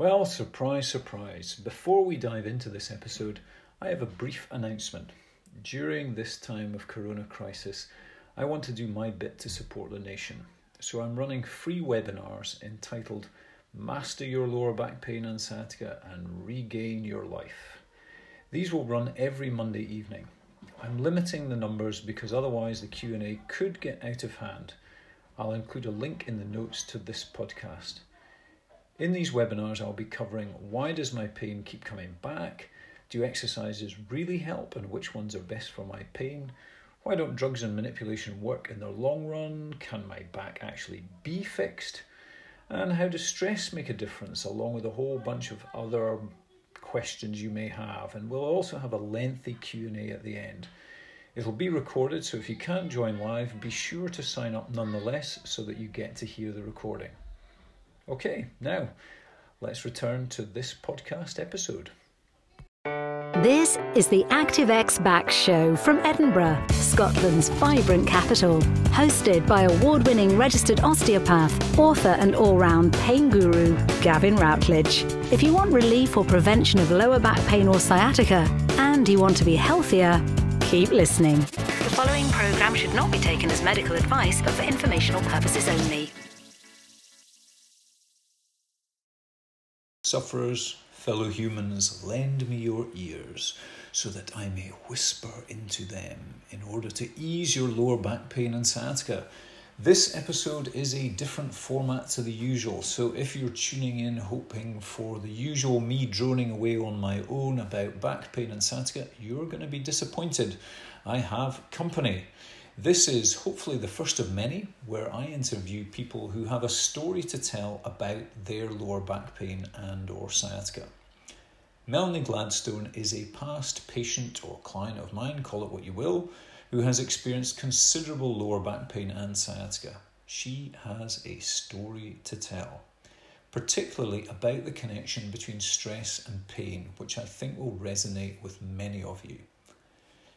Well, surprise, surprise. Before we dive into this episode, I have a brief announcement. During this time of corona crisis, I want to do my bit to support the nation. So I'm running free webinars entitled Master Your Lower Back Pain and Sciatica and Regain Your Life. These will run every Monday evening. I'm limiting the numbers because otherwise the Q&A could get out of hand. I'll include a link in the notes to this podcast. In these webinars, I'll be covering why does my pain keep coming back? Do exercises really help and which ones are best for my pain? Why don't drugs and manipulation work in the long run? Can my back actually be fixed? And how does stress make a difference, along with a whole bunch of other questions you may have. And we'll also have a lengthy Q&A at the end. It'll be recorded, so if you can't join live, be sure to sign up nonetheless so that you get to hear the recording. Okay, now let's return to this podcast episode. This is the ActiveX Back Show from Edinburgh, Scotland's vibrant capital. Hosted by award winning registered osteopath, author, and all round pain guru, Gavin Routledge. If you want relief or prevention of lower back pain or sciatica, and you want to be healthier, keep listening. The following programme should not be taken as medical advice, but for informational purposes only. Sufferers, fellow humans, lend me your ears so that I may whisper into them in order to ease your lower back pain and sciatica. This episode is a different format to the usual, so if you're tuning in hoping for the usual me droning away on my own about back pain and sciatica, you're going to be disappointed. I have company. This is hopefully the first of many where I interview people who have a story to tell about their lower back pain and or sciatica. Melanie Gladstone is a past patient or client of mine, call it what you will, who has experienced considerable lower back pain and sciatica. She has a story to tell, particularly about the connection between stress and pain, which I think will resonate with many of you.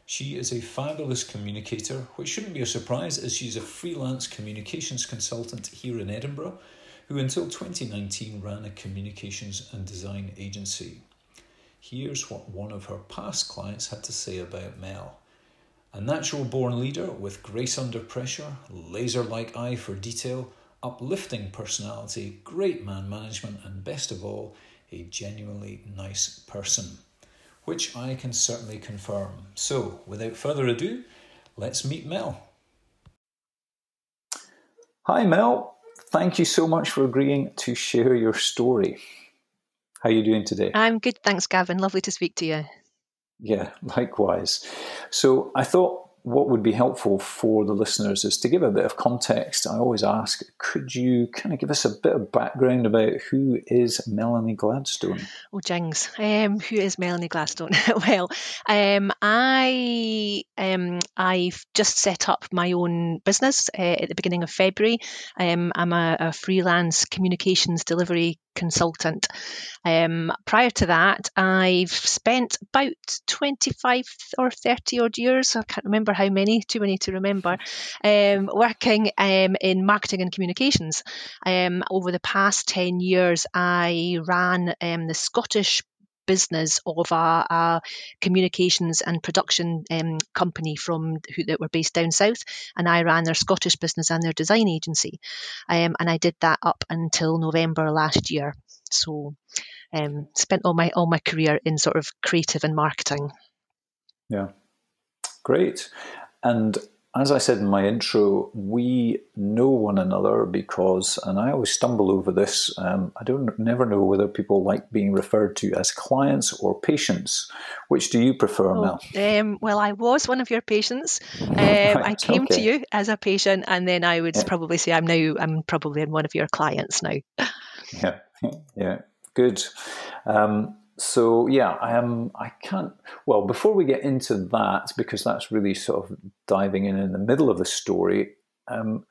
She is a fabulous communicator, which shouldn't be a surprise as she's a freelance communications consultant here in Edinburgh, who until 2019 ran a communications and design agency. Here's what one of her past clients had to say about Mel. A natural born leader with grace under pressure, laser like eye for detail, uplifting personality, great man management, and best of all, a genuinely nice person which I can certainly confirm. So, without further ado, let's meet Mel. Hi, Mel. Thank you so much for agreeing to share your story. How are you doing today? I'm good, thanks, Gavin. Lovely to speak to you. Yeah, likewise. So, I thought what would be helpful for the listeners is to give a bit of context. I always ask, could you kind of give us a bit of background about who is Melanie Gladstone? Oh, Jings, um, who is Melanie Gladstone? well, um, I um, I've just set up my own business uh, at the beginning of February. Um, I'm a, a freelance communications delivery consultant. Um, prior to that, I've spent about 25 or 30 odd years, I can't remember how many, too many to remember, um, working um, in marketing and communications. Um, over the past 10 years, I ran um, the Scottish business of a, a, communications and production um, company from who that were based down south, and I ran their Scottish business and their design agency, um, and I did that up until November last year. So, um, spent all my all my career in sort of creative and marketing. Yeah, great. And as I said in my intro, we know one another because, and I always stumble over this. Um, I don't never know whether people like being referred to as clients or patients. Which do you prefer, oh, Mel? Um, well, I was one of your patients. Um, right, I came okay. to you as a patient, and then I would yeah. probably say I'm now I'm probably one of your clients now. yeah, yeah, good. Um, so yeah, I am. I can't. Well, before we get into that, because that's really sort of diving in in the middle of the story. Um,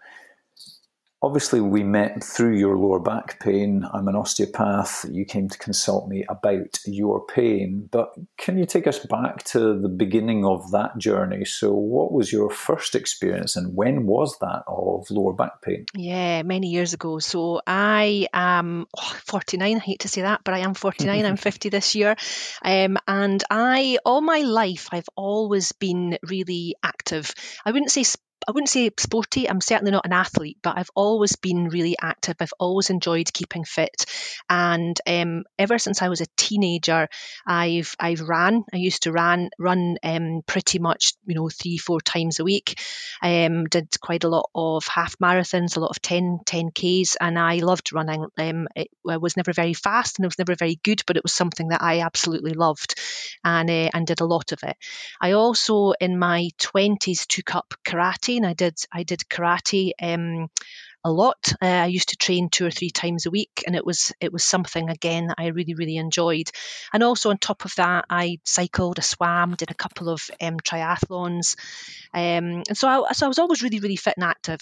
obviously we met through your lower back pain. I'm an osteopath. You came to consult me about your pain. But can you take us back to the beginning of that journey? So, what was your first experience and when was that of lower back pain? Yeah, many years ago. So, I am oh, 49. I hate to say that, but I am 49. I'm 50 this year. Um, and I, all my life, I've always been really active. I wouldn't say I wouldn't say sporty. I'm certainly not an athlete, but I've always been really active. I've always enjoyed keeping fit, and um, ever since I was a teenager, I've I've ran. I used to run run um, pretty much you know three four times a week. Um, did quite a lot of half marathons, a lot of 10 10ks, and I loved running. Um, it, I was never very fast and I was never very good, but it was something that I absolutely loved, and uh, and did a lot of it. I also in my 20s took up karate I did I did karate um, a lot. Uh, I used to train two or three times a week, and it was it was something again that I really really enjoyed. And also on top of that, I cycled, I swam, did a couple of um, triathlons, um, and so I, so I was always really really fit and active.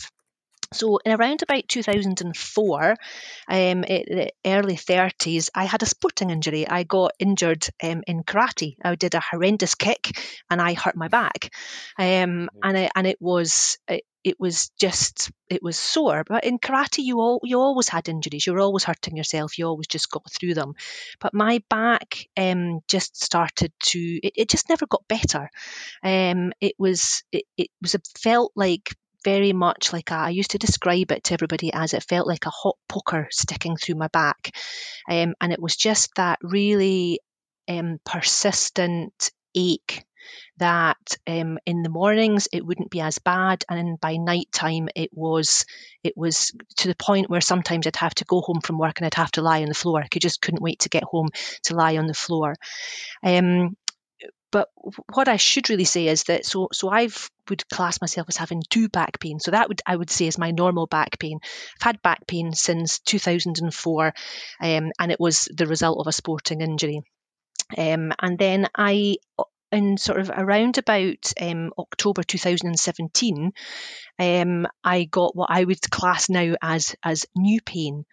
So, in around about 2004, um, the early 30s, I had a sporting injury. I got injured um, in karate. I did a horrendous kick and I hurt my back, um, and it, and it was it, it was just it was sore. But in karate, you all you always had injuries. You were always hurting yourself. You always just got through them. But my back um, just started to. It, it just never got better. Um, it was it, it was it felt like very much like a, I used to describe it to everybody as it felt like a hot poker sticking through my back. Um, and it was just that really um, persistent ache that um, in the mornings it wouldn't be as bad and by night time it was it was to the point where sometimes I'd have to go home from work and I'd have to lie on the floor. I could just couldn't wait to get home to lie on the floor. Um, but what I should really say is that so so I've would class myself as having two back pain. So that would I would say is my normal back pain. I've had back pain since 2004, um, and it was the result of a sporting injury. Um, and then I in sort of around about um, October 2017, um, I got what I would class now as as new pain,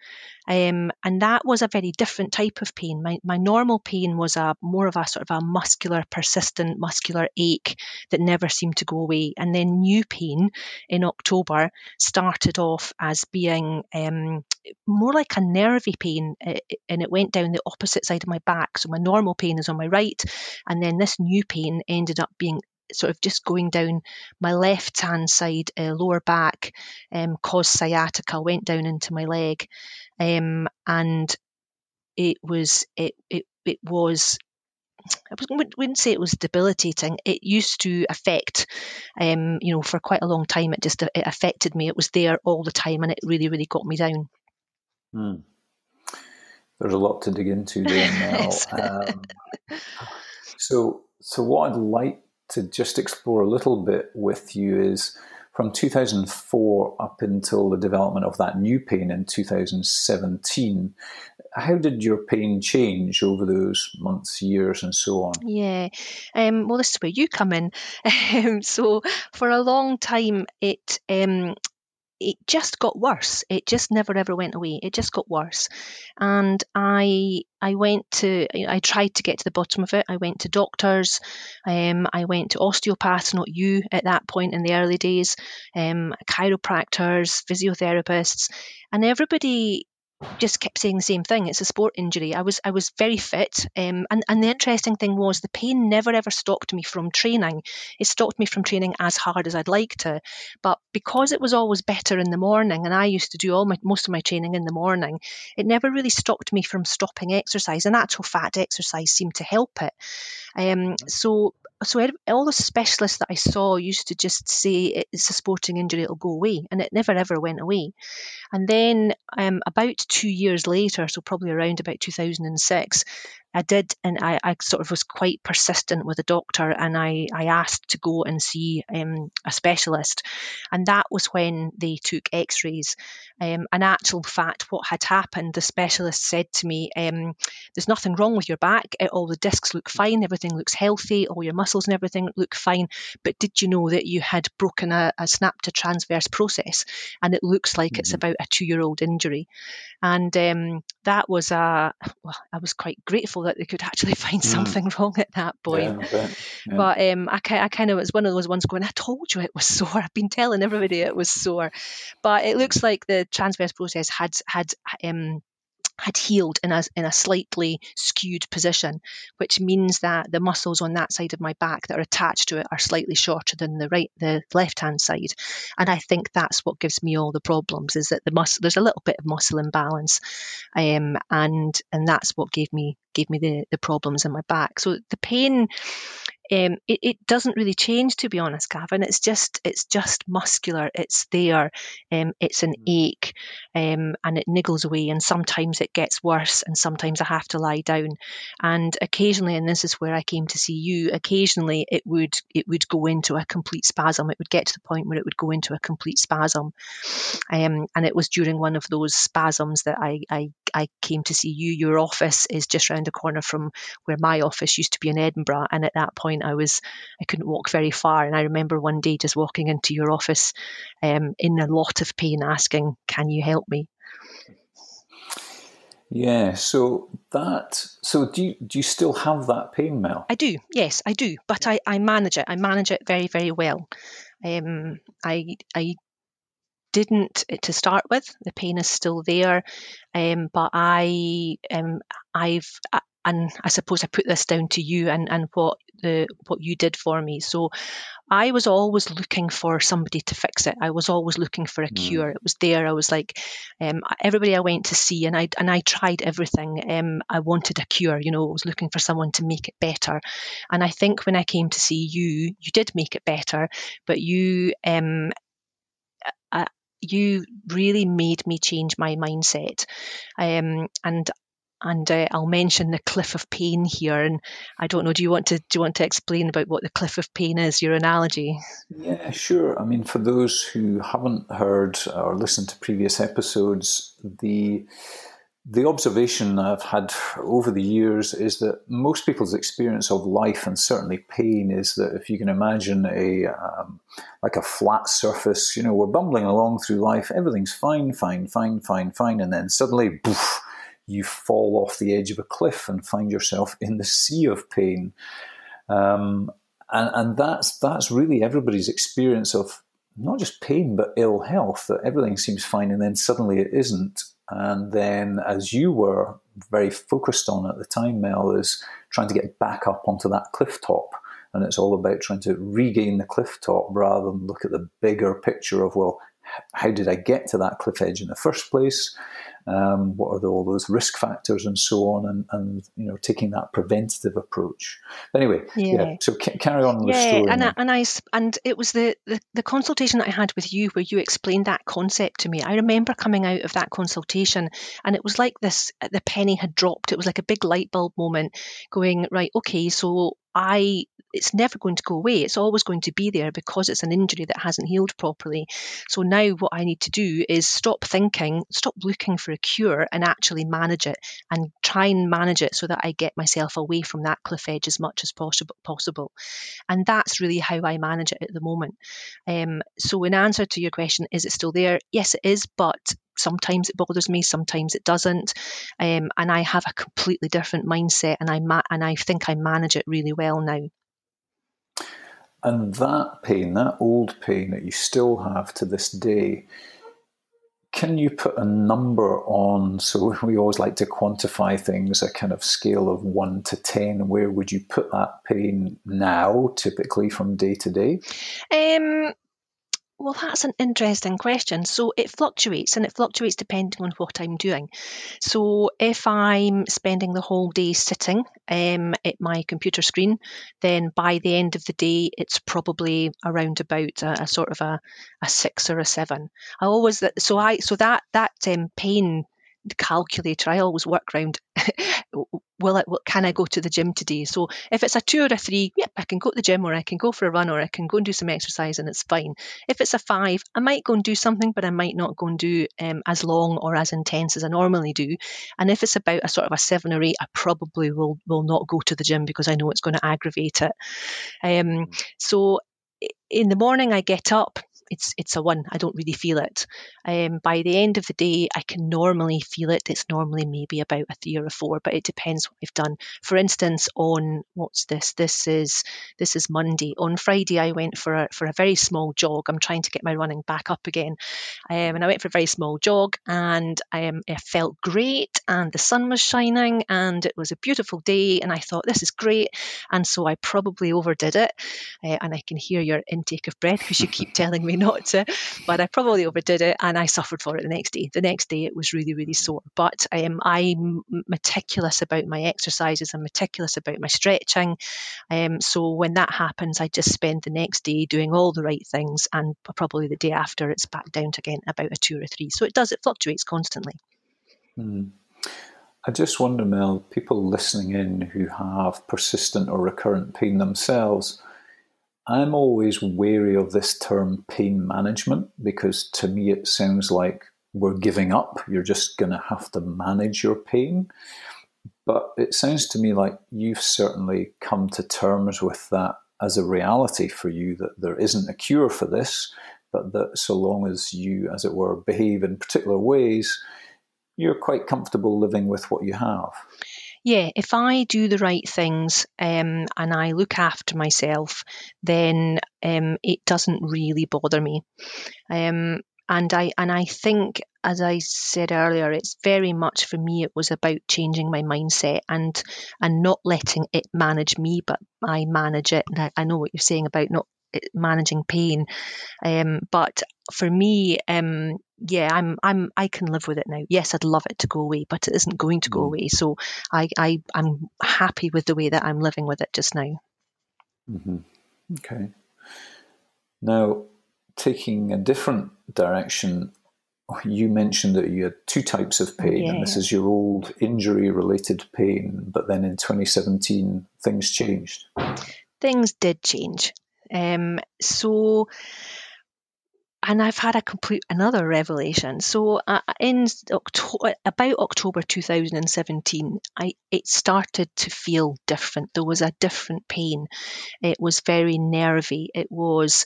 um, and that was a very different type of pain. My, my normal pain was a more of a sort of a muscular, persistent muscular ache that never seemed to go away. And then new pain in October started off as being um, more like a nervy pain, and it went down the opposite side of my back. So my normal pain is on my right, and then this new pain ended up being sort of just going down my left hand side, uh, lower back, um, caused sciatica, went down into my leg, um, and it was it it it was. I wouldn't say it was debilitating. It used to affect, um, you know, for quite a long time. It just it affected me. It was there all the time, and it really, really got me down. Hmm. There's a lot to dig into there now. um, so, so what I'd like to just explore a little bit with you is from 2004 up until the development of that new pain in 2017 how did your pain change over those months years and so on? Yeah um, well this is where you come in. Um, so for a long time it um, it just got worse. It just never ever went away. It just got worse. And I I went to I tried to get to the bottom of it. I went to doctors. Um, I went to osteopaths, not you at that point in the early days, um, chiropractors, physiotherapists, and everybody just kept saying the same thing. It's a sport injury. I was I was very fit, um, and and the interesting thing was the pain never ever stopped me from training. It stopped me from training as hard as I'd like to, but because it was always better in the morning, and I used to do all my most of my training in the morning, it never really stopped me from stopping exercise. And actual fat exercise seemed to help it. Um, so so all the specialists that I saw used to just say it's a sporting injury, it'll go away, and it never ever went away. And then um, about two years later, so probably around about 2006, I did, and I, I, sort of was quite persistent with the doctor, and I, I asked to go and see um, a specialist, and that was when they took X-rays. Um, in actual fact, what had happened, the specialist said to me, um, "There's nothing wrong with your back. All the discs look fine. Everything looks healthy. All your muscles and everything look fine. But did you know that you had broken a, a snap to transverse process, and it looks like mm-hmm. it's about a two-year-old injury?" And um, that was a well, I was quite grateful that they could actually find mm. something wrong at that point. Yeah, yeah. But um, I, I kind of was one of those ones going, I told you it was sore. I've been telling everybody it was sore. But it looks like the transverse process had had um, had healed in a, in a slightly skewed position, which means that the muscles on that side of my back that are attached to it are slightly shorter than the right, the left hand side. And I think that's what gives me all the problems is that the muscle, there's a little bit of muscle imbalance. Um, and, and that's what gave me, gave me the, the problems in my back. So the pain um, it, it, doesn't really change to be honest Gavin. It's just it's just muscular. It's there. Um, it's an mm. ache um, and it niggles away and sometimes it gets worse and sometimes I have to lie down. And occasionally and this is where I came to see you occasionally it would it would go into a complete spasm. It would get to the point where it would go into a complete spasm. Um, and it was during one of those spasms that I, I I came to see you. Your office is just around the corner from where my office used to be in Edinburgh and at that point point I was I couldn't walk very far, and I remember one day just walking into your office um, in a lot of pain, asking, "Can you help me?" Yeah, so that so do you do you still have that pain, Mel? I do, yes, I do, but I, I manage it. I manage it very, very well. Um, I I didn't to start with. The pain is still there, um, but I um, I've and I suppose I put this down to you and, and what the what you did for me. So I was always looking for somebody to fix it. I was always looking for a mm. cure. It was there. I was like, um, everybody I went to see, and I and I tried everything. Um, I wanted a cure. You know, I was looking for someone to make it better. And I think when I came to see you, you did make it better, but you um, uh, you really made me change my mindset. Um, and and uh, I'll mention the cliff of pain here. And I don't know, do you want to do you want to explain about what the cliff of pain is? Your analogy? Yeah, sure. I mean, for those who haven't heard or listened to previous episodes, the the observation I've had over the years is that most people's experience of life and certainly pain is that if you can imagine a um, like a flat surface, you know, we're bumbling along through life, everything's fine, fine, fine, fine, fine, and then suddenly, you fall off the edge of a cliff and find yourself in the sea of pain. Um, and, and that's that's really everybody's experience of not just pain but ill health. That everything seems fine and then suddenly it isn't. And then, as you were very focused on at the time, Mel, is trying to get back up onto that cliff top. And it's all about trying to regain the cliff top rather than look at the bigger picture of, well, how did I get to that cliff edge in the first place? Um, what are the, all those risk factors and so on, and, and you know taking that preventative approach. But anyway, yeah. yeah so c- carry on with yeah, the story. and I, and I and it was the, the the consultation that I had with you where you explained that concept to me. I remember coming out of that consultation, and it was like this: the penny had dropped. It was like a big light bulb moment, going right. Okay, so I it's never going to go away. It's always going to be there because it's an injury that hasn't healed properly. So now what I need to do is stop thinking, stop looking for a cure and actually manage it and try and manage it so that I get myself away from that cliff edge as much as possible possible. And that's really how I manage it at the moment. Um, so in answer to your question, is it still there? Yes, it is, but sometimes it bothers me, sometimes it doesn't, um, and I have a completely different mindset, and I ma- and I think I manage it really well now. And that pain, that old pain that you still have to this day, can you put a number on? So we always like to quantify things a kind of scale of one to ten. Where would you put that pain now, typically from day to day? Um, well, that's an interesting question. So it fluctuates and it fluctuates depending on what I'm doing. So if I'm spending the whole day sitting um, at my computer screen, then by the end of the day, it's probably around about a, a sort of a, a, six or a seven. I always, so I, so that, that um, pain calculator. I always work around will it will, can I go to the gym today? So if it's a two or a three, yep, I can go to the gym or I can go for a run or I can go and do some exercise and it's fine. If it's a five, I might go and do something, but I might not go and do um, as long or as intense as I normally do. And if it's about a sort of a seven or eight, I probably will will not go to the gym because I know it's going to aggravate it. Um, mm. so in the morning I get up it's it's a one. I don't really feel it. Um, by the end of the day, I can normally feel it. It's normally maybe about a three or a four, but it depends what I've done. For instance, on what's this? This is this is Monday. On Friday, I went for a for a very small jog. I'm trying to get my running back up again, um, and I went for a very small jog, and um, it felt great, and the sun was shining, and it was a beautiful day, and I thought this is great, and so I probably overdid it, uh, and I can hear your intake of breath because you keep telling me not to, but I probably overdid it and I suffered for it the next day. The next day it was really, really sore. But um, I'm meticulous about my exercises, I'm meticulous about my stretching. Um, so when that happens, I just spend the next day doing all the right things, and probably the day after it's back down to again about a two or three. So it does, it fluctuates constantly. Mm. I just wonder, Mel, people listening in who have persistent or recurrent pain themselves, I'm always wary of this term pain management because to me it sounds like we're giving up. You're just going to have to manage your pain. But it sounds to me like you've certainly come to terms with that as a reality for you that there isn't a cure for this, but that so long as you, as it were, behave in particular ways, you're quite comfortable living with what you have yeah, if I do the right things um, and I look after myself, then um, it doesn't really bother me. Um, and I and I think, as I said earlier, it's very much for me. It was about changing my mindset and and not letting it manage me, but I manage it. And I, I know what you're saying about not managing pain. Um, but for me, um, yeah, I'm I'm I can live with it now. Yes, I'd love it to go away, but it isn't going to go mm. away. So I, I I'm happy with the way that I'm living with it just now. Mm-hmm. Okay. Now, taking a different direction, you mentioned that you had two types of pain, yeah. and this is your old injury-related pain. But then in 2017, things changed. Things did change. Um, so, and I've had a complete another revelation. So, uh, in October, about October 2017, I it started to feel different. There was a different pain. It was very nervy. It was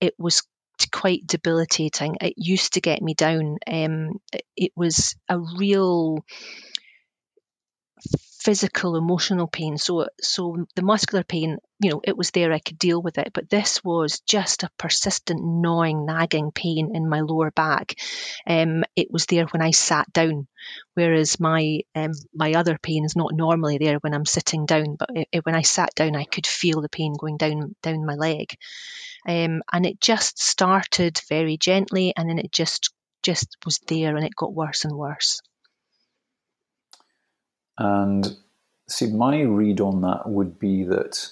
it was quite debilitating. It used to get me down. Um, it was a real physical emotional pain so so the muscular pain you know it was there i could deal with it. But this was just a persistent gnawing nagging pain in my lower back. Um, it was there when i sat down whereas my um, my other pain is not normally there when i'm sitting down but it, it, when i sat down i could feel the pain going down down my leg. Um, and it just started very gently and then it just just was there and it got worse and worse. And see, my read on that would be that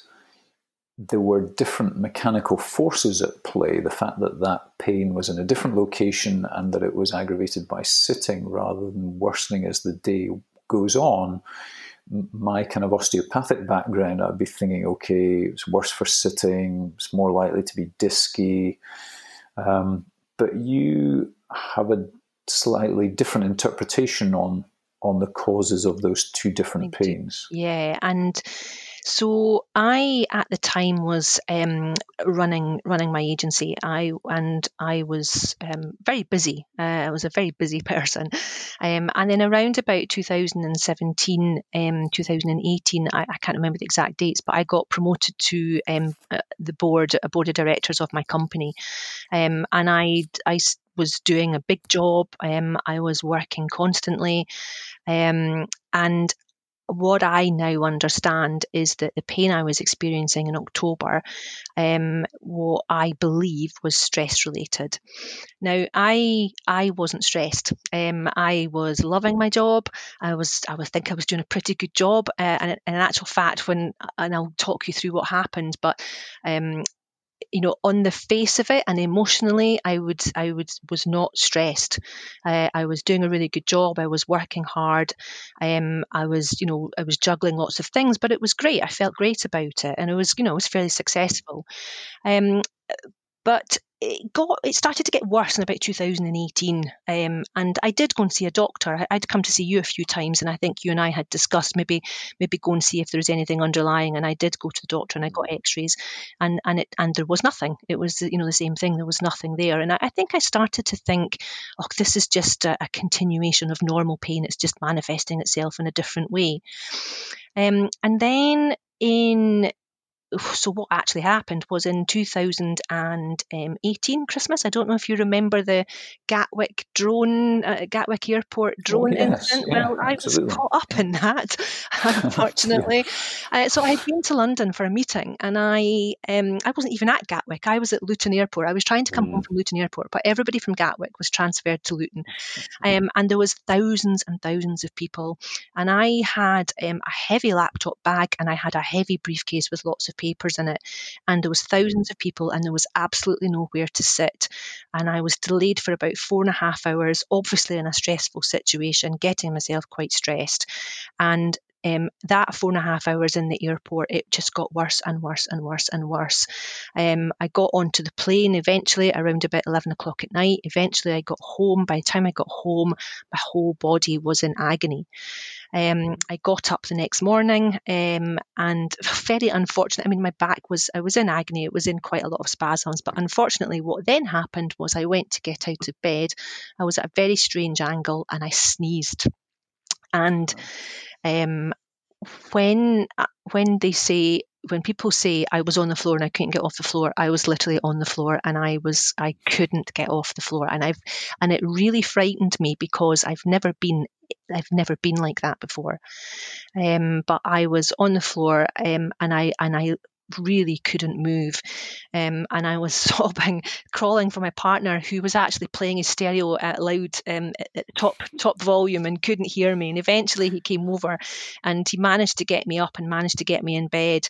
there were different mechanical forces at play. The fact that that pain was in a different location and that it was aggravated by sitting rather than worsening as the day goes on. My kind of osteopathic background, I'd be thinking, okay, it's worse for sitting, it's more likely to be disky. Um, but you have a slightly different interpretation on on the causes of those two different pains. Yeah, and so I at the time was um, running running my agency. I and I was um, very busy. Uh, I was a very busy person, um, and then around about 2017, um, 2018, I, I, can't remember the exact dates, but I got promoted to um, uh, the board, a board of directors of my company, um, and I I was doing a big job. I was working constantly, and what I now understand is that the pain I was experiencing in October, um, what I believe was stress related. Now, I I wasn't stressed. Um, I was loving my job. I was I was think I was doing a pretty good job. Uh, and, and, in actual fact, when and I'll talk you through what happened, but um, you know, on the face of it and emotionally, I would, I would, was not stressed. Uh, I was doing a really good job. I was working hard. Um, I was, you know, I was juggling lots of things, but it was great. I felt great about it, and it was, you know, it was fairly successful. Um, but it got it started to get worse in about 2018 um, and i did go and see a doctor. I, would come to see you a few times and i think you and i had discussed maybe maybe go and see if there was anything underlying and i did go to the doctor and i got x-rays and and it and there was nothing. It was you know the same thing. There was nothing there. And i, I think i started to think oh this is just a, a, continuation of normal pain. It's just manifesting itself in a different way. Um, and then in so what actually happened was in 2018 Christmas. I don't know if you remember the Gatwick drone, uh, Gatwick Airport oh, drone oh, yes, incident. Yeah, well, I absolutely. was caught up in that, unfortunately. yeah. uh, so I had been to London for a meeting, and I um, I wasn't even at Gatwick. I was at Luton Airport. I was trying to come mm. home from Luton Airport, but everybody from Gatwick was transferred to Luton, um, and there was thousands and thousands of people. And I had um, a heavy laptop bag, and I had a heavy briefcase with lots of papers in it. And there was thousands of people and there was absolutely nowhere to sit. And I was delayed for about four and a half hours, obviously in a stressful situation, getting myself quite stressed. And um, that four and a half hours in the airport, it just got worse and worse and worse and worse. Um, I got onto the plane eventually around about 11 o'clock at night. Eventually, I got home. By the time I got home, my whole body was in agony. Um, I got up the next morning um, and very unfortunate. I mean, my back was, I was in agony. It was in quite a lot of spasms. But unfortunately, what then happened was I went to get out of bed. I was at a very strange angle and I sneezed. And um, when uh, when they say when people say I was on the floor and I couldn't get off the floor, I was literally on the floor and I was I couldn't get off the floor and I've and it really frightened me because I've never been I've never been like that before. Um, but I was on the floor um, and I and I really couldn't move. Um, and I was sobbing, crawling for my partner who was actually playing his stereo at loud, um, at top top volume and couldn't hear me. And eventually he came over, and he managed to get me up and managed to get me in bed.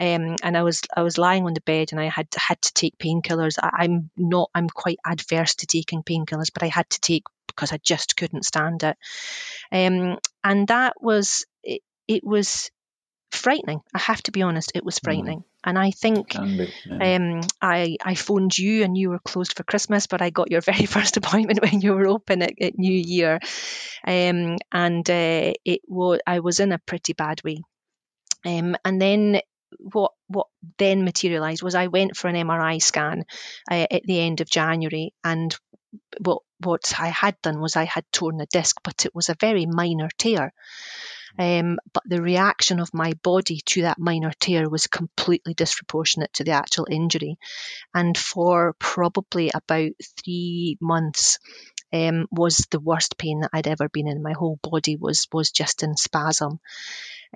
Um, and I was I was lying on the bed and I had had to take painkillers. I'm not I'm quite adverse to taking painkillers, but I had to take because I just couldn't stand it. Um, and that was it, it was frightening. I have to be honest, it was mm. frightening. Mm. And I think be, yeah. um, I I phoned you and you were closed for Christmas, but I got your very first appointment when you were open at, at New Year, um, and uh, it was I was in a pretty bad way. Um, and then what what then materialised was I went for an MRI scan uh, at the end of January, and what what I had done was I had torn a disc, but it was a very minor tear. Um, but the reaction of my body to that minor tear was completely disproportionate to the actual injury. And for probably about three months, um, was the worst pain that I'd ever been in. My whole body was was just in spasm,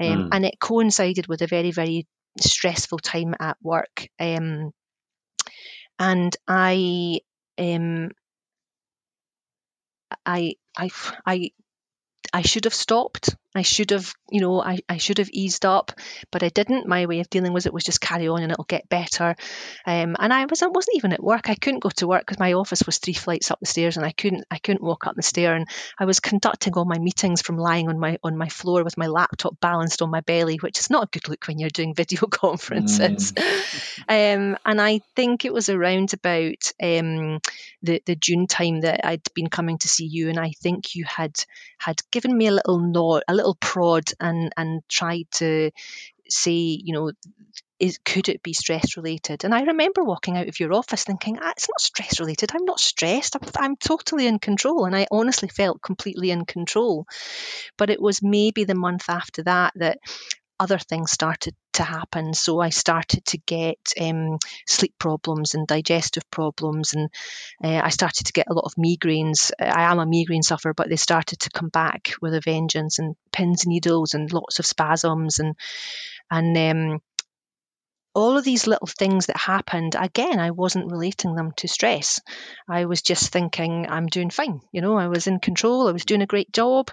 um, mm. and it coincided with a very very stressful time at work. Um, and I, um, I, I, I I should have stopped. I should have, you know, I, I should have eased up, but I didn't. My way of dealing with it was just carry on and it'll get better. Um, and I was I wasn't even at work. I couldn't go to work because my office was three flights up the stairs and I couldn't I couldn't walk up the stair. And I was conducting all my meetings from lying on my on my floor with my laptop balanced on my belly, which is not a good look when you're doing video conferences. Mm. um, and I think it was around about um, the the June time that I'd been coming to see you, and I think you had had given me a little nod, a little prod, and and tried to say, you know, is could it be stress related? And I remember walking out of your office thinking, ah, it's not stress related. I'm not stressed. I'm, I'm totally in control, and I honestly felt completely in control. But it was maybe the month after that that other things started to happen. So I started to get um, sleep problems and digestive problems, and uh, I started to get a lot of migraines. I am a migraine sufferer, but they started to come back with a vengeance, and pins and needles, and lots of spasms, and and um, all of these little things that happened, again, I wasn't relating them to stress. I was just thinking, I'm doing fine. You know, I was in control. I was doing a great job,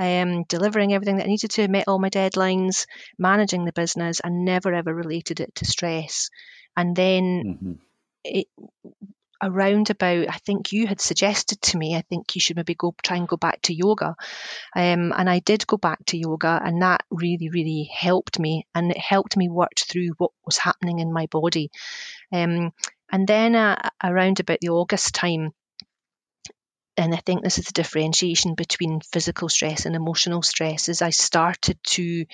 um, delivering everything that I needed to, met all my deadlines, managing the business, and never ever related it to stress. And then mm-hmm. it, around about I think you had suggested to me I think you should maybe go try and go back to yoga. Um, and I did go back to yoga and that really really helped me and it helped me work through what was happening in my body. Um, and then uh, around about the August time and I think this is the differentiation between physical stress and emotional stress is I started to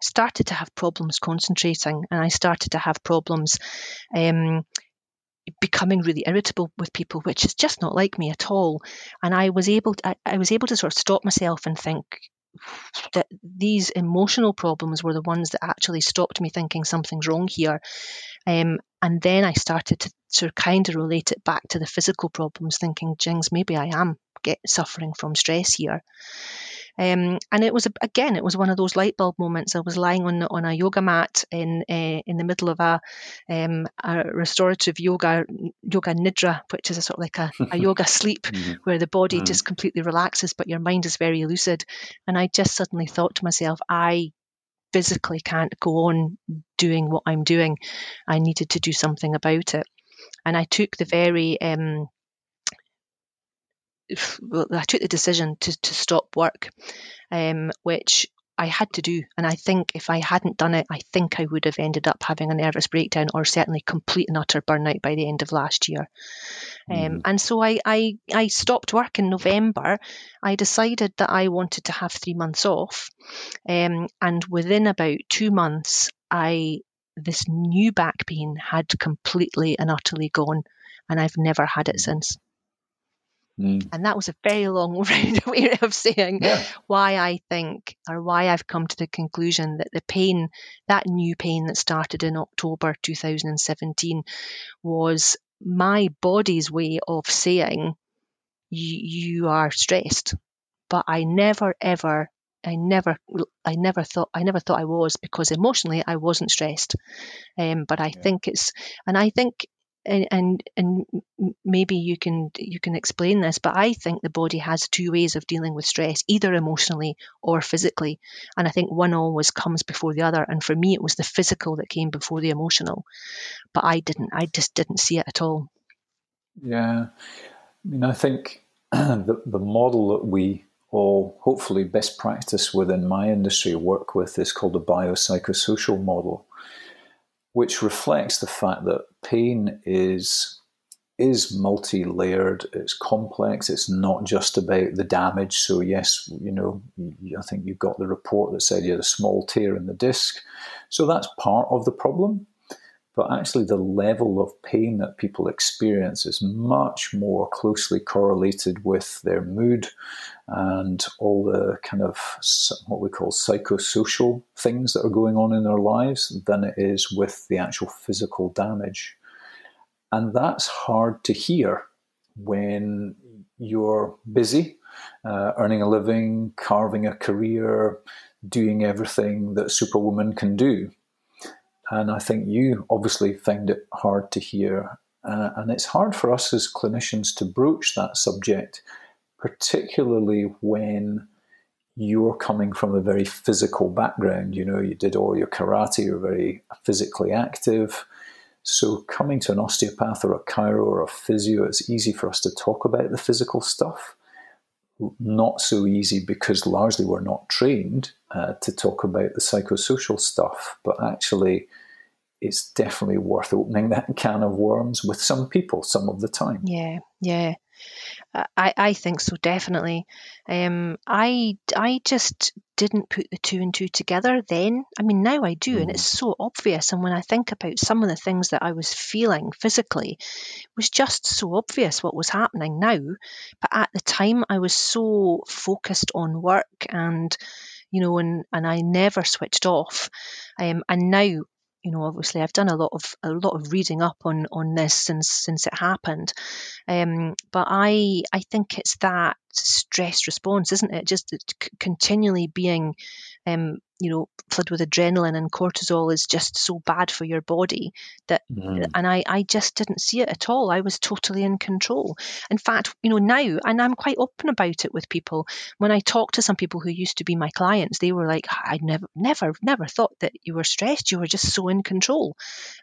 started to have problems concentrating and I started to have problems um, becoming really irritable with people, which is just not like me at all. And I was able, to, I, I was able to sort of stop myself and think that these emotional problems were the ones that actually stopped me thinking something's wrong here. Um, and then I started to sort of kind of relate it back to the physical problems, thinking, Jings, maybe I am get suffering from stress here. Um, and it was again, it was one of those light bulb moments. I was lying on on a yoga mat in uh, in the middle of a, um, a restorative yoga yoga nidra, which is a sort of like a, a yoga sleep mm-hmm. where the body mm-hmm. just completely relaxes, but your mind is very lucid. And I just suddenly thought to myself, I physically can't go on doing what I'm doing. I needed to do something about it. And I took the very um, I took the decision to, to stop work, um, which I had to do. And I think if I hadn't done it, I think I would have ended up having a nervous breakdown or certainly complete and utter burnout by the end of last year. Um, mm. Um, and so I, I, I stopped work in November. I decided that I wanted to have three months off. Um, and within about two months, I this new back pain had completely and utterly gone. And I've never had it mm. since. Mm. And that was a very long way of saying yeah. why I think or why I've come to the conclusion that the pain, that new pain that started in October 2017, was my body's way of saying, you are stressed. But I never ever I never, I never thought, I never thought I was because emotionally I wasn't stressed. Um, but I yeah. think it's, and I think and, and and maybe you can you can explain this but i think the body has two ways of dealing with stress either emotionally or physically. And i think one always comes before the other. And for me it was the physical that came before the emotional. But i didn't i just didn't see it at all. Yeah. I mean i think the, the model that we all hopefully best practice within my industry work with is called the biopsychosocial model which reflects the fact that pain is is multi-layered it's complex it's not just about the damage. So yes you know i think you got the report that said you had a small tear in the disc. So that's part of the problem but actually the level of pain that people experience is much more closely correlated with their mood and all the kind of what we call psychosocial things that are going on in their lives than it is with the actual physical damage. And that's hard to hear when you're busy, uh, earning a living, carving a career, doing everything that Superwoman can do. And I think you obviously found it hard to hear. Uh, and it's hard for us as clinicians to broach that subject, particularly when you're coming from a very physical background. You know, you did all your karate, you're very physically active. So, coming to an osteopath or a chiro or a physio, it's easy for us to talk about the physical stuff. Not so easy because largely we're not trained uh, to talk about the psychosocial stuff, but actually, it's definitely worth opening that can of worms with some people some of the time. Yeah, yeah. I, I think so definitely. Um, I I just didn't put the two and two together then. I mean now I do, and it's mm. so obvious. And when I think about some of the things that I was feeling physically, it was just so obvious what was happening now. But at the time, I was so focused on work and you know, and and I never switched off. Um, and now you know, obviously I've done a lot of a lot of reading up on on this since since it happened, um, but I I think it's that stress response, isn't it? Just continually being um, you know, flood with adrenaline and cortisol is just so bad for your body that, mm. and I, I just didn't see it at all. I was totally in control. In fact, you know, now, and I'm quite open about it with people. When I talk to some people who used to be my clients, they were like, I never, never, never thought that you were stressed. You were just so in control.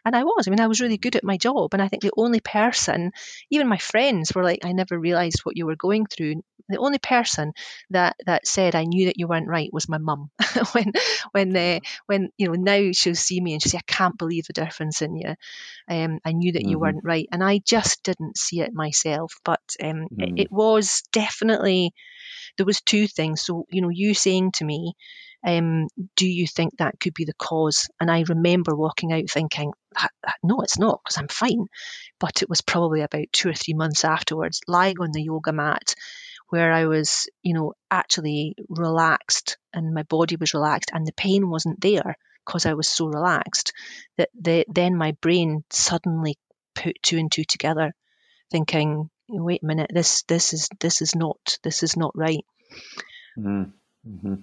And I was. I mean, I was really good at my job. And I think the only person, even my friends were like, I never realized what you were going through. The only person that, that said I knew that you weren't right was my mum. when when uh, when you know now she'll see me and she'll say, I can't believe the difference in you. Um, I knew that mm-hmm. you weren't right, and I just didn't see it myself. But um, mm-hmm. it, it was definitely there was two things. So you know, you saying to me, um, do you think that could be the cause? And I remember walking out thinking, no, it's not, because I'm fine. But it was probably about two or three months afterwards, lying on the yoga mat, where I was, you know, actually relaxed and my body was relaxed and the pain wasn't there because I was so relaxed that the, then my brain suddenly put two and two together, thinking, wait a minute, this this is this is not this is not right. Mm-hmm.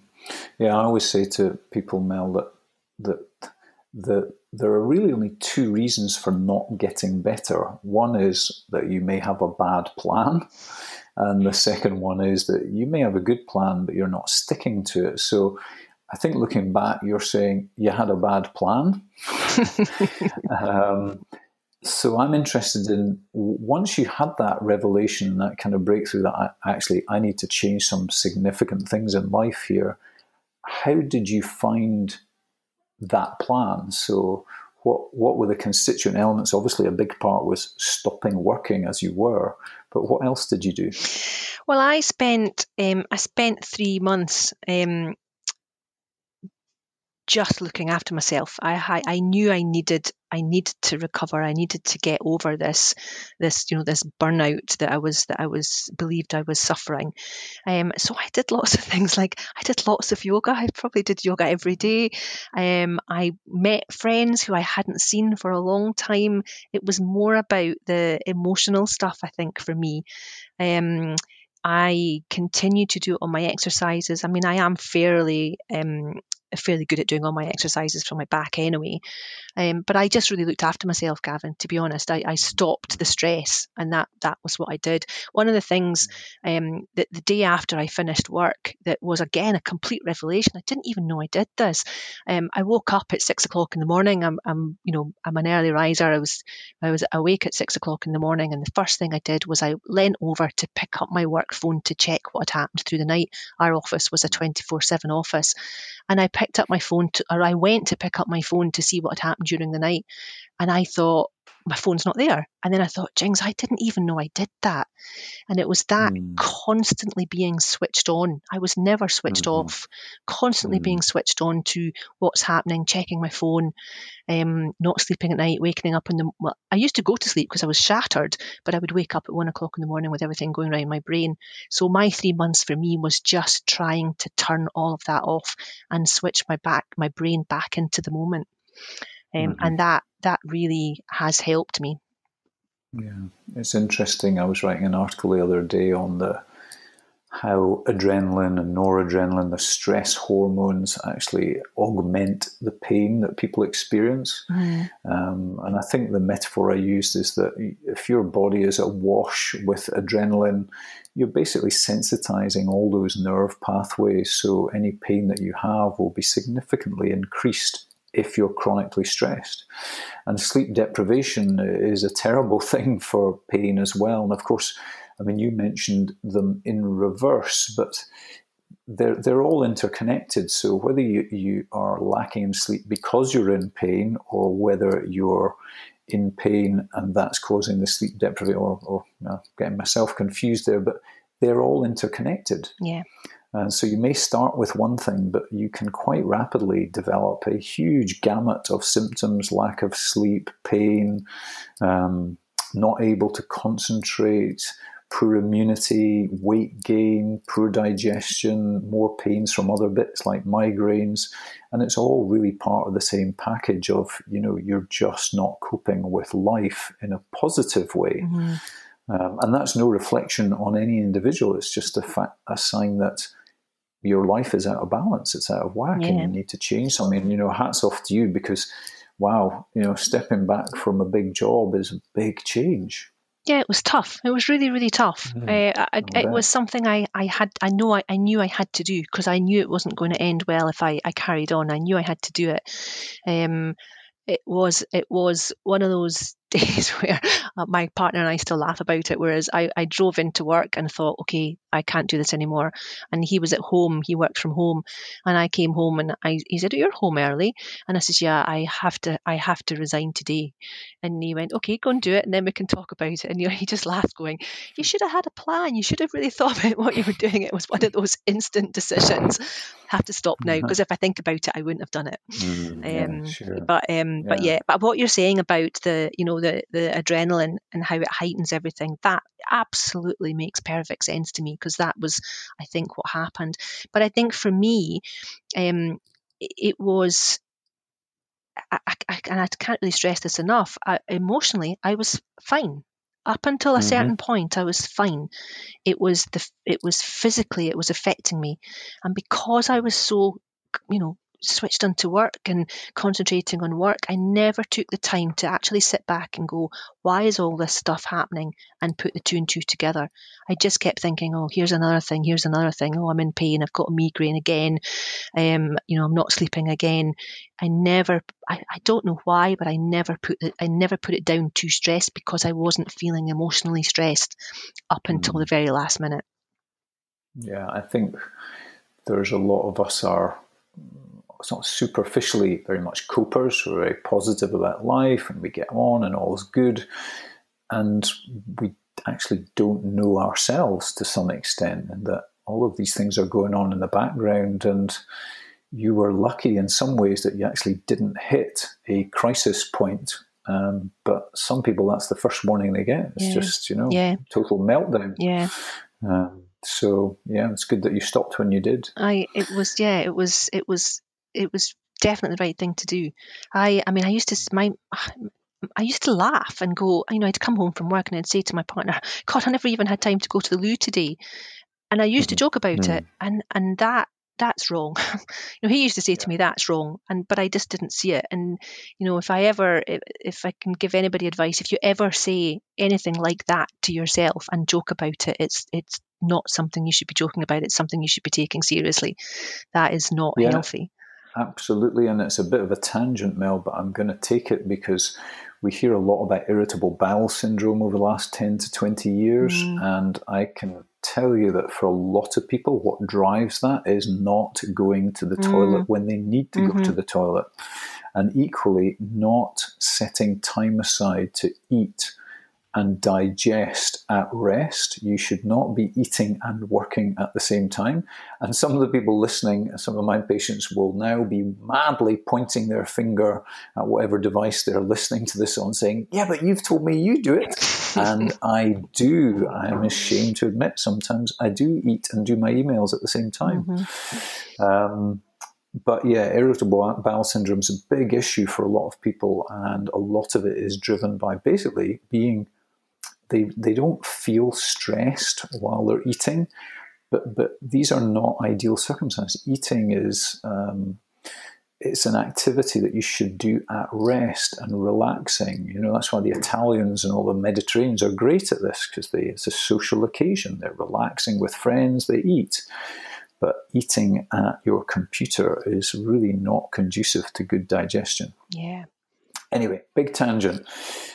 Yeah, I always say to people, Mel, that that the, there are really only two reasons for not getting better. One is that you may have a bad plan, and the second one is that you may have a good plan, but you're not sticking to it. So I think looking back, you're saying you had a bad plan. um, so I'm interested in once you had that revelation, that kind of breakthrough that I, actually I need to change some significant things in life here. How did you find that plan? So what what were the constituent elements? Obviously, a big part was stopping working as you were, but what else did you do? Well, I spent um, I spent three months um, just looking after myself. I, I, knew I needed I needed to recover. I needed to get over this this you know this burnout that I was that I was believed I was suffering. Um, so I did lots of things like I did lots of yoga. I probably did yoga every day. Um, I met friends who I hadn't seen for a long time. It was more about the emotional stuff I think for me. Um, I continue to do all my exercises. I mean, I am fairly um, fairly good at doing all my exercises from my back anyway. Um, but I just really looked after myself, Gavin. To be honest, I, I, stopped the stress, and that that was what I did. One of the things um, that the day after I finished work, that was again a complete revelation. I didn't even know I did this. Um, I woke up at six o'clock in the morning. I'm, I'm, you know, I'm an early riser. I was, I was awake at six o'clock in the morning, and the first thing I did was I leant over to pick up my work phone to check what had happened through the night. Our office was a twenty-four seven office, and I picked up my phone, to, or I went to pick up my phone to see what had happened happened during the night. And I thought, my phone's not there. And then I thought, Jings, I didn't even know I did that. And it was that mm. constantly being switched on. I was never switched mm-hmm. off, constantly mm. being switched on to what's happening, checking my phone, um, not sleeping at night, waking up in the. Well, I used to go to sleep because I was shattered, but I would wake up at one o'clock in the morning with everything going around my brain. So my three months for me was just trying to turn all of that off and switch my back, my brain back into the moment um, mm-hmm. and that that really has helped me. Yeah, it's interesting. I was writing an article the other day on the how adrenaline and noradrenaline, the stress hormones, actually augment the pain that people experience. Mm. Um, and I think the metaphor I used is that if your body is awash with adrenaline, you're basically sensitizing all those nerve pathways. So any pain that you have will be significantly increased if you're chronically stressed. And sleep deprivation is a terrible thing for pain as well. And of course, I mean, you mentioned them in reverse, but they're, they're all interconnected. So whether you, you are lacking in sleep because you're in pain or whether you're in pain and that's causing the sleep deprivation, or, or you know, getting myself confused there, but they're all interconnected. Yeah. And uh, so you may start with one thing, but you can quite rapidly develop a huge gamut of symptoms lack of sleep, pain, um, not able to concentrate, poor immunity, weight gain, poor digestion, more pains from other bits like migraines. And it's all really part of the same package of, you know, you're just not coping with life in a positive way. Mm-hmm. Um, and that's no reflection on any individual. It's just a, fa- a sign that your life is out of balance, it's out of whack, yeah. and you need to change something. You know, hats off to you because, wow, you know, stepping back from a big job is a big change. Yeah, it was tough. It was really, really tough. Mm, uh, I, it was something I, I had, I know, I, I knew I had to do because I knew it wasn't going to end well if I, I carried on. I knew I had to do it. Um, it was, it was one of those days where uh, my partner and I still laugh about it. Whereas I, I drove into work and thought, okay, I can't do this anymore. And he was at home, he worked from home, and I came home and I he said, "You're home early," and I said, "Yeah, I have to, I have to resign today." And he went, "Okay, go and do it, and then we can talk about it." And you know, he just laughed, going, "You should have had a plan. You should have really thought about what you were doing. It was one of those instant decisions. Have to stop now because mm-hmm. if I think about it, I wouldn't have done it." Mm, um, yeah, sure. But um, yeah. but yeah, but what you're saying about the, you know, the the adrenaline and how it heightens everything that absolutely makes perfect sense to me because that was i think what happened but i think for me um, it was I, I, and I can't really stress this enough. I, emotionally, I was fine up until a mm-hmm. certain point. I was fine. It was the it was physically it was affecting me, and because I was so you know switched on to work and concentrating on work, I never took the time to actually sit back and go, why is all this stuff happening? And put the two and two together. I just kept thinking, oh, here's another thing, here's another thing. Oh, I'm in pain. I've got a migraine again. Um, you know, I'm not sleeping again. I never, I, I don't know why, but I never put it, I never put it down to stress because I wasn't feeling emotionally stressed up until mm. the very last minute. Yeah, I think there's a lot of us are not superficially very much copers. We're very positive about life and we get on and all is good. And we actually don't know ourselves to some extent, and that all of these things are going on in the background. And you were lucky in some ways that you actually didn't hit a crisis point. Um, but some people, that's the first warning they get. It's yeah. just, you know, yeah. total meltdown. Yeah. Um, so yeah, it's good that you stopped when you did. I it was yeah, it was it was it was definitely the right thing to do. I I mean I used to my I used to laugh and go, you know, I'd come home from work and I'd say to my partner, God, I never even had time to go to the loo today. And I used to mm-hmm. joke about mm. it and and that that's wrong. you know, he used to say to me, "That's wrong," and but I just didn't see it. And you know, if I ever, if, if I can give anybody advice, if you ever say anything like that to yourself and joke about it, it's it's not something you should be joking about. It's something you should be taking seriously. That is not yeah. healthy. Absolutely, and it's a bit of a tangent, Mel, but I'm going to take it because we hear a lot about irritable bowel syndrome over the last 10 to 20 years, mm. and I can tell you that for a lot of people, what drives that is not going to the mm. toilet when they need to mm-hmm. go to mm-hmm. the toilet, and equally, not setting time aside to eat and digest at rest. You should not be eating and working at the same time. And some of the people listening, some of my patients will now be madly pointing their finger at whatever device they're listening to this on, saying, Yeah, but you've told me you do it. and I do. I am ashamed to admit sometimes I do eat and do my emails at the same time. Mm-hmm. Um, but yeah, irritable bowel syndrome is a big issue for a lot of people, and a lot of it is driven by basically being they, they don't feel stressed while they're eating, but, but these are not ideal circumstances. Eating is um, it's an activity that you should do at rest and relaxing. You know, that's why the Italians and all the Mediterraneans are great at this because it's a social occasion. They're relaxing with friends, they eat. But eating at your computer is really not conducive to good digestion. Yeah. Anyway, big tangent.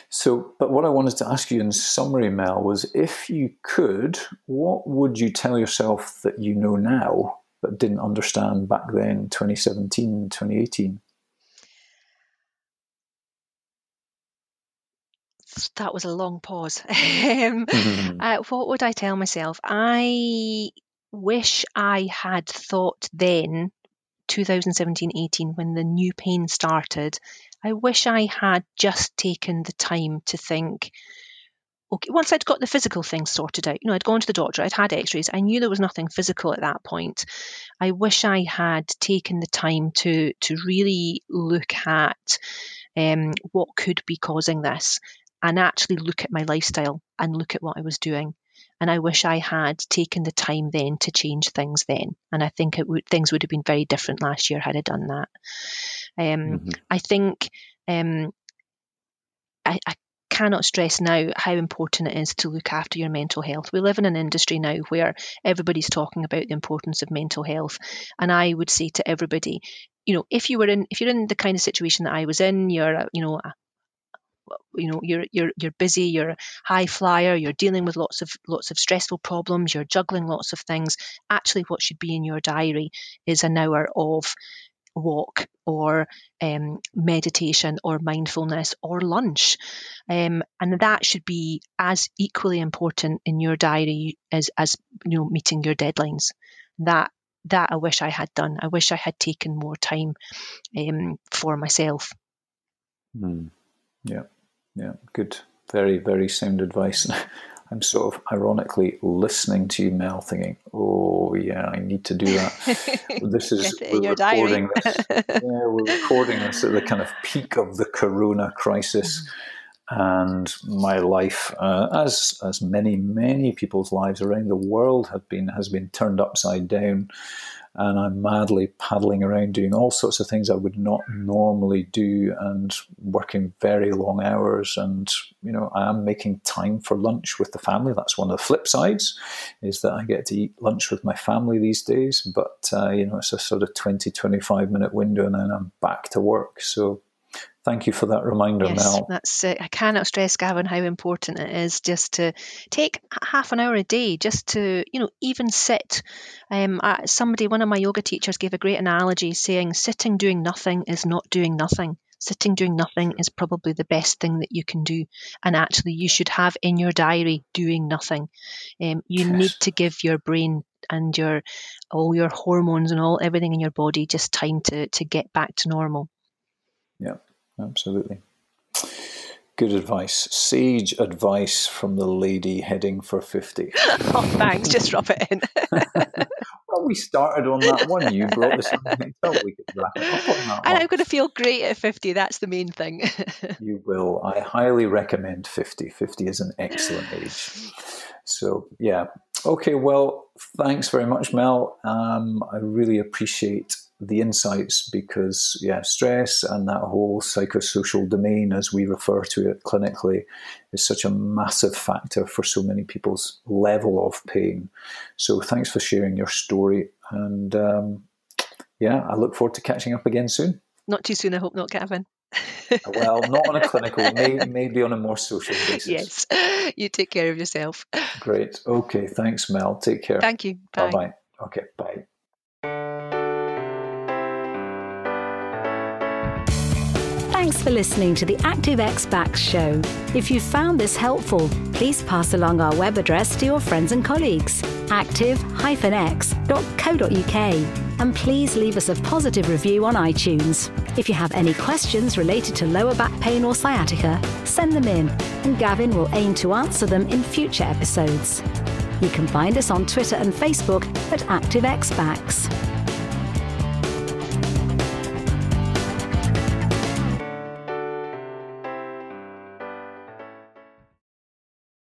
So, but what I wanted to ask you in summary, Mel, was if you could, what would you tell yourself that you know now but didn't understand back then, 2017, 2018? That was a long pause. um, uh, what would I tell myself? I wish I had thought then 2017 18 when the new pain started I wish I had just taken the time to think, okay, once I'd got the physical things sorted out, you know, I'd gone to the doctor, I'd had x rays, I knew there was nothing physical at that point. I wish I had taken the time to, to really look at um, what could be causing this and actually look at my lifestyle and look at what I was doing And I wish I had taken the time then to change things then. And I think it would, things would have been very different last year had I done that. Um, mm-hmm. I think um, I, I cannot stress now how important it is to look after your mental health. We live in an industry now where everybody's talking about the importance of mental health. And I would say to everybody, you know, if you were in, if you're in the kind of situation that I was in, you're, you know, you know you're you're you're busy you're a high flyer you're dealing with lots of lots of stressful problems you're juggling lots of things actually what should be in your diary is an hour of walk or um, meditation or mindfulness or lunch. Um, and that should be as equally important in your diary as, as you know, meeting your deadlines. That that I wish I had done. I wish I had taken more time um, for myself. Mm. Yeah, yeah, good. Very, very sound advice. I'm sort of ironically listening to you, Mel, thinking, "Oh yeah, I need to do that." this is we're recording this. yeah, we're recording this at the kind of peak of the Corona crisis, mm-hmm. and my life, uh, as as many many people's lives around the world have been, has been turned upside down and I'm madly paddling around doing all sorts of things I would not normally do and working very long hours. And, you know, I am making time for lunch with the family. That's one of the flip sides, is that I get to eat lunch with my family these days. But, uh, you know, it's a sort of 20, 25 minute window and then I'm back to work. So, Thank you for that reminder, yes, Mel. That's uh, I cannot stress, Gavin, how important it is just to take half an hour a day, just to you know even sit. Um, somebody, one of my yoga teachers, gave a great analogy, saying sitting doing nothing is not doing nothing. Sitting doing nothing is probably the best thing that you can do, and actually, you should have in your diary doing nothing. Um, you yes. need to give your brain and your all your hormones and all everything in your body just time to to get back to normal. Yeah absolutely. Good advice. Sage advice from the lady heading for 50. oh, thanks. Just drop it in. well, we started on that one. You brought this up. we could wrap it up on that And. I'm going to feel great at 50. That's the main thing. you will. I highly recommend 50. 50 is an excellent age. So, yeah. Okay, well, thanks very much, Mel. Um, I really appreciate the insights because yeah stress and that whole psychosocial domain as we refer to it clinically is such a massive factor for so many people's level of pain. So thanks for sharing your story and um, yeah i look forward to catching up again soon. Not too soon i hope not Gavin. well not on a clinical may, maybe on a more social basis. Yes you take care of yourself. Great. Okay thanks mel. Take care. Thank you. Bye. Bye okay bye Thanks for listening to the ActiveX Backs show. If you found this helpful, please pass along our web address to your friends and colleagues, active-x.co.uk, and please leave us a positive review on iTunes. If you have any questions related to lower back pain or sciatica, send them in, and Gavin will aim to answer them in future episodes. You can find us on Twitter and Facebook at ActiveX Backs.